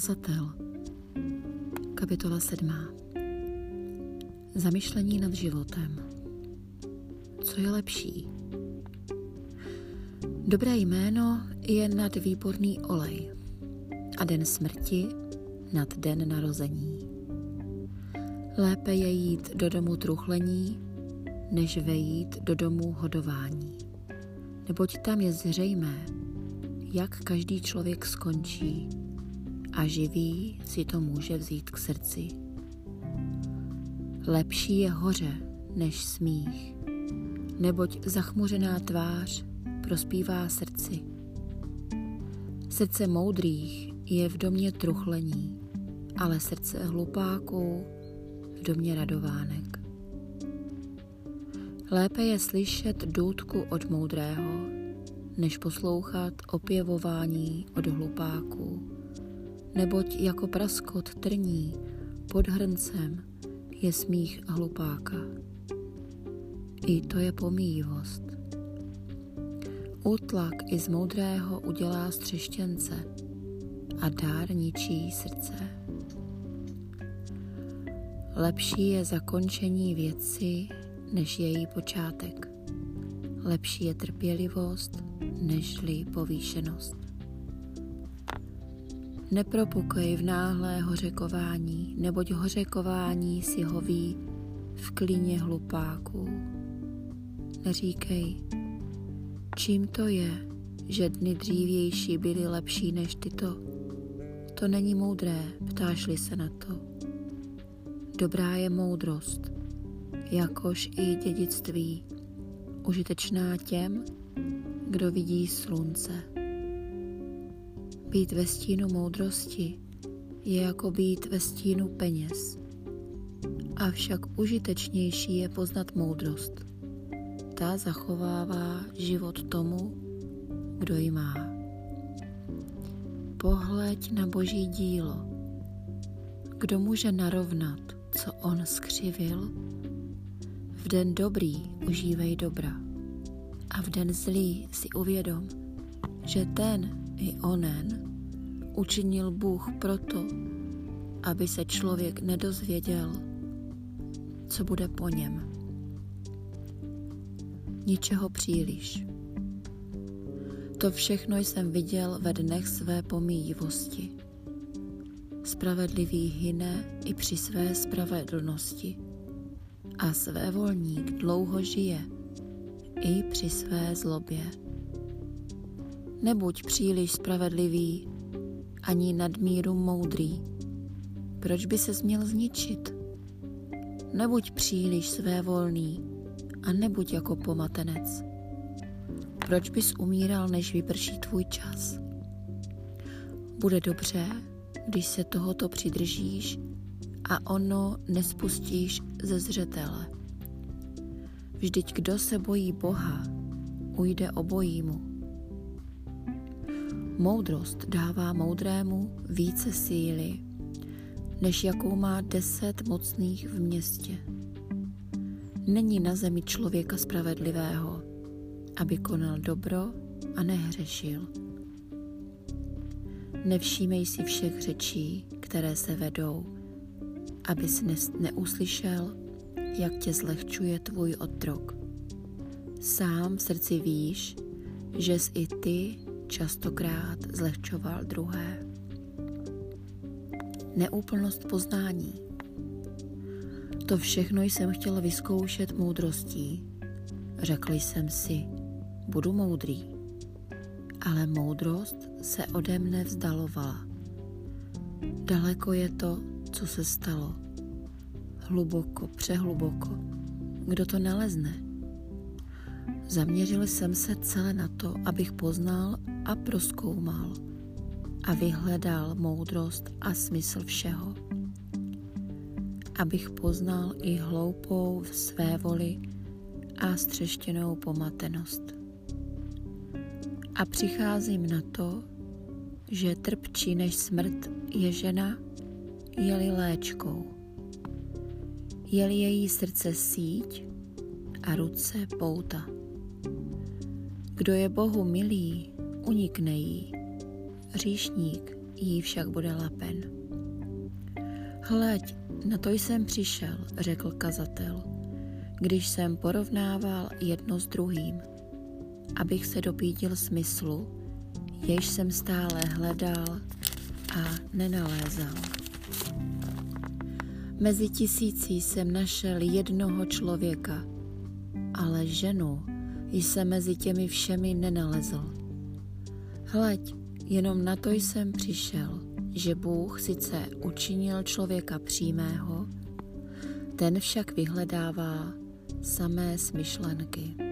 Kazatel Kapitola 7 Zamyšlení nad životem Co je lepší? Dobré jméno je nad výborný olej a den smrti nad den narození. Lépe je jít do domu truchlení, než vejít do domu hodování. Neboť tam je zřejmé, jak každý člověk skončí a živý si to může vzít k srdci. Lepší je hoře než smích, neboť zachmuřená tvář prospívá srdci. Srdce moudrých je v domě truchlení, ale srdce hlupáků v domě radovánek. Lépe je slyšet důdku od moudrého, než poslouchat opěvování od hlupáků. Neboť jako praskot trní pod hrncem je smích hlupáka. I to je pomíjivost. Útlak i z moudrého udělá střeštěnce a dár ničí srdce. Lepší je zakončení věci, než její počátek. Lepší je trpělivost, nežli povýšenost. Nepropukej v náhlé hořekování, neboť hořekování si hoví v klíně hlupáků. Neříkej, čím to je, že dny dřívější byly lepší než tyto. To není moudré, ptášli se na to. Dobrá je moudrost, jakož i dědictví, užitečná těm, kdo vidí slunce. Být ve stínu moudrosti je jako být ve stínu peněz. Avšak užitečnější je poznat moudrost. Ta zachovává život tomu, kdo ji má. Pohleď na boží dílo. Kdo může narovnat, co on skřivil? V den dobrý užívej dobra a v den zlý si uvědom, že ten i onen učinil Bůh proto, aby se člověk nedozvěděl, co bude po něm. Ničeho příliš. To všechno jsem viděl ve dnech své pomíjivosti. Spravedlivý hyne i při své spravedlnosti a své volník dlouho žije i při své zlobě. Nebuď příliš spravedlivý, ani nadmíru moudrý. Proč by se měl zničit? Nebuď příliš svévolný a nebuď jako pomatenec. Proč bys umíral, než vyprší tvůj čas? Bude dobře, když se tohoto přidržíš a ono nespustíš ze zřetele. Vždyť kdo se bojí Boha, ujde obojímu. Moudrost dává moudrému více síly, než jakou má deset mocných v městě. Není na zemi člověka spravedlivého, aby konal dobro a nehřešil. Nevšímej si všech řečí, které se vedou, abys neuslyšel jak tě zlehčuje tvůj otrok. Sám v srdci víš, že jsi i ty častokrát zlehčoval druhé. Neúplnost poznání. To všechno jsem chtěl vyzkoušet moudrostí. Řekl jsem si, budu moudrý. Ale moudrost se ode mne vzdalovala. Daleko je to, co se stalo hluboko, přehluboko. Kdo to nalezne? Zaměřil jsem se celé na to, abych poznal a proskoumal a vyhledal moudrost a smysl všeho. Abych poznal i hloupou v své voli a střeštěnou pomatenost. A přicházím na to, že trpčí než smrt je žena, je-li léčkou je její srdce síť a ruce pouta. Kdo je Bohu milý, unikne jí. Říšník jí však bude lapen. Hleď, na to jsem přišel, řekl kazatel, když jsem porovnával jedno s druhým, abych se dopítil smyslu, jež jsem stále hledal a nenalézal. Mezi tisící jsem našel jednoho člověka, ale ženu jsem mezi těmi všemi nenalezl. Hleď, jenom na to jsem přišel, že Bůh sice učinil člověka přímého, ten však vyhledává samé smyšlenky.